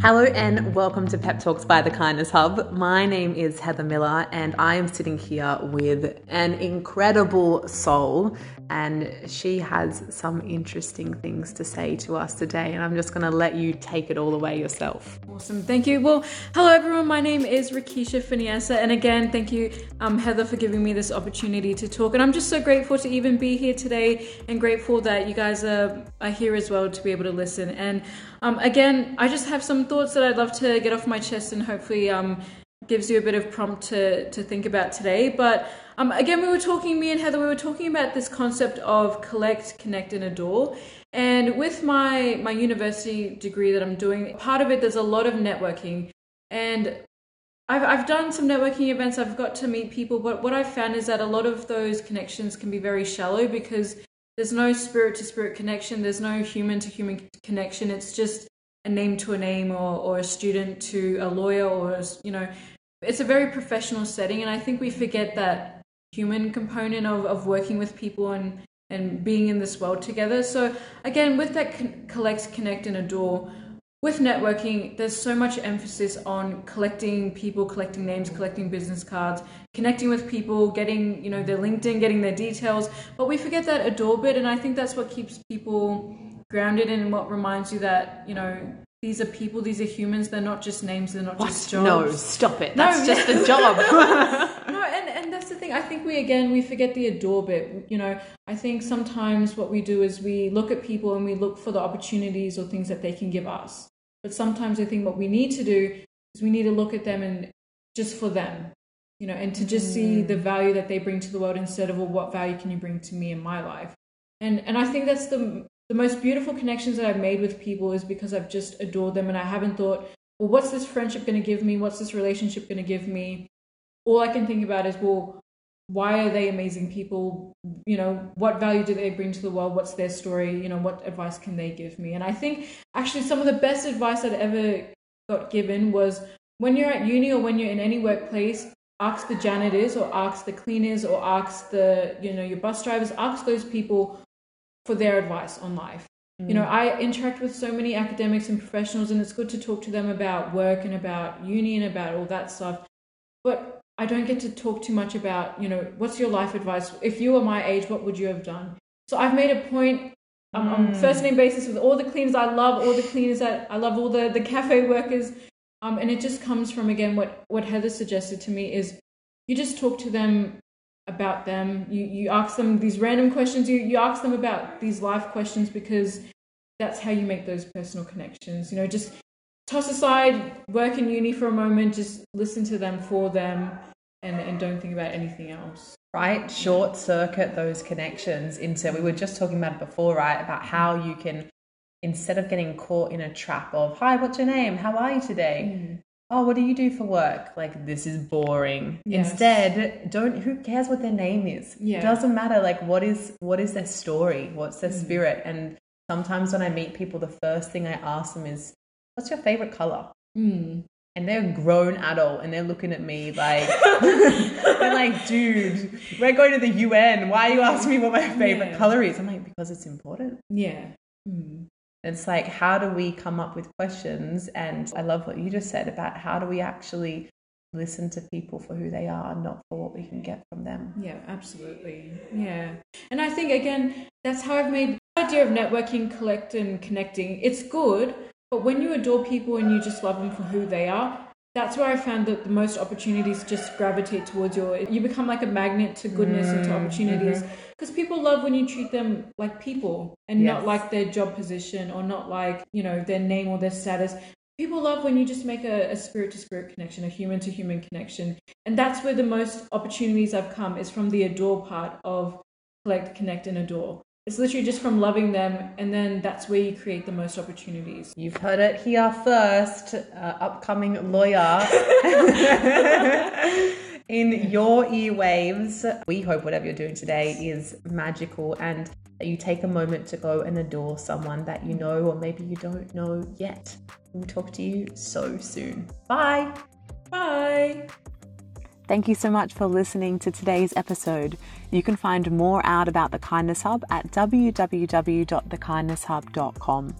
Hello and welcome to Pep Talks by the Kindness Hub. My name is Heather Miller and I am sitting here with an incredible soul and she has some interesting things to say to us today and I'm just going to let you take it all away yourself. Awesome. Thank you. Well, hello everyone. My name is Rakisha Finiasa and again, thank you um, Heather for giving me this opportunity to talk and I'm just so grateful to even be here today and grateful that you guys are, are here as well to be able to listen and um, again, I just have some thoughts that I'd love to get off my chest and hopefully um, gives you a bit of prompt to, to think about today. But um, again, we were talking, me and Heather, we were talking about this concept of collect, connect, and adore. And with my, my university degree that I'm doing, part of it, there's a lot of networking. And I've, I've done some networking events, I've got to meet people, but what I've found is that a lot of those connections can be very shallow because there's no spirit to spirit connection, there's no human to human connection. It's just a name to a name or, or a student to a lawyer or, you know, it's a very professional setting. And I think we forget that human component of, of working with people and, and being in this world together. So, again, with that con- collect, connect, and adore, with networking, there's so much emphasis on collecting people, collecting names, collecting business cards, connecting with people, getting, you know, their LinkedIn, getting their details. But we forget that adore bit, and I think that's what keeps people grounded in what reminds you that, you know, these are people, these are humans, they're not just names, they're not what? just jobs. No, stop it. That's no, just a job. no, and, and that's the thing. I think we again we forget the adore bit. You know, I think sometimes what we do is we look at people and we look for the opportunities or things that they can give us. But sometimes I think what we need to do is we need to look at them and just for them, you know, and to just mm. see the value that they bring to the world instead of well, what value can you bring to me in my life? And and I think that's the the most beautiful connections that I've made with people is because I've just adored them and I haven't thought, well, what's this friendship going to give me? What's this relationship going to give me? All I can think about is, well, why are they amazing people? You know, what value do they bring to the world? What's their story? You know, what advice can they give me? And I think actually some of the best advice I'd ever got given was when you're at uni or when you're in any workplace, ask the janitors or ask the cleaners or ask the, you know, your bus drivers, ask those people for their advice on life. Mm. You know, mm. I interact with so many academics and professionals, and it's good to talk to them about work and about uni and about all that stuff. But I don't get to talk too much about, you know, what's your life advice? If you were my age, what would you have done? So I've made a point um, mm. on first name basis with all the cleaners I love, all the cleaners that I love, all the, the cafe workers. Um, and it just comes from, again, what, what Heather suggested to me is you just talk to them about them. You, you ask them these random questions. You, you ask them about these life questions because that's how you make those personal connections. You know, just toss aside work in uni for a moment, just listen to them for them, and, and don't think about anything else. Right? Short circuit those connections into, we were just talking about it before, right? About how you can, instead of getting caught in a trap of, hi, what's your name? How are you today? Mm. Oh, what do you do for work? Like, this is boring. Yes. Instead, don't, who cares what their name is? Yeah. It doesn't matter. Like, what is, what is their story? What's their mm. spirit? And sometimes when I meet people, the first thing I ask them is, what's your favorite color? Mm. And they're grown adult and they're looking at me like, they're like, dude, we're going to the UN. Why are you asking me what my favorite yeah. color is? I'm like, because it's important. Yeah. Mm. It's like, how do we come up with questions? And I love what you just said about how do we actually listen to people for who they are, not for what we can get from them. Yeah, absolutely. Yeah. And I think, again, that's how I've made the idea of networking, collect, and connecting. It's good, but when you adore people and you just love them for who they are, that's where I found that the most opportunities just gravitate towards your. You become like a magnet to goodness mm, and to mm, opportunities because mm-hmm. people love when you treat them like people and yes. not like their job position or not like you know their name or their status. People love when you just make a, a spirit to spirit connection, a human to human connection, and that's where the most opportunities I've come is from the adore part of collect, connect, and adore. It's literally just from loving them, and then that's where you create the most opportunities. You've heard it here first, uh, upcoming lawyer. in your earwaves. We hope whatever you're doing today is magical and that you take a moment to go and adore someone that you know or maybe you don't know yet. We'll talk to you so soon. Bye. Bye. Thank you so much for listening to today's episode. You can find more out about the Kindness Hub at www.thekindnesshub.com.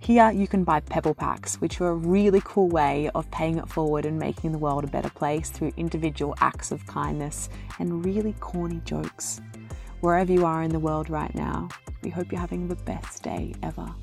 Here you can buy Pebble Packs, which are a really cool way of paying it forward and making the world a better place through individual acts of kindness and really corny jokes. Wherever you are in the world right now, we hope you're having the best day ever.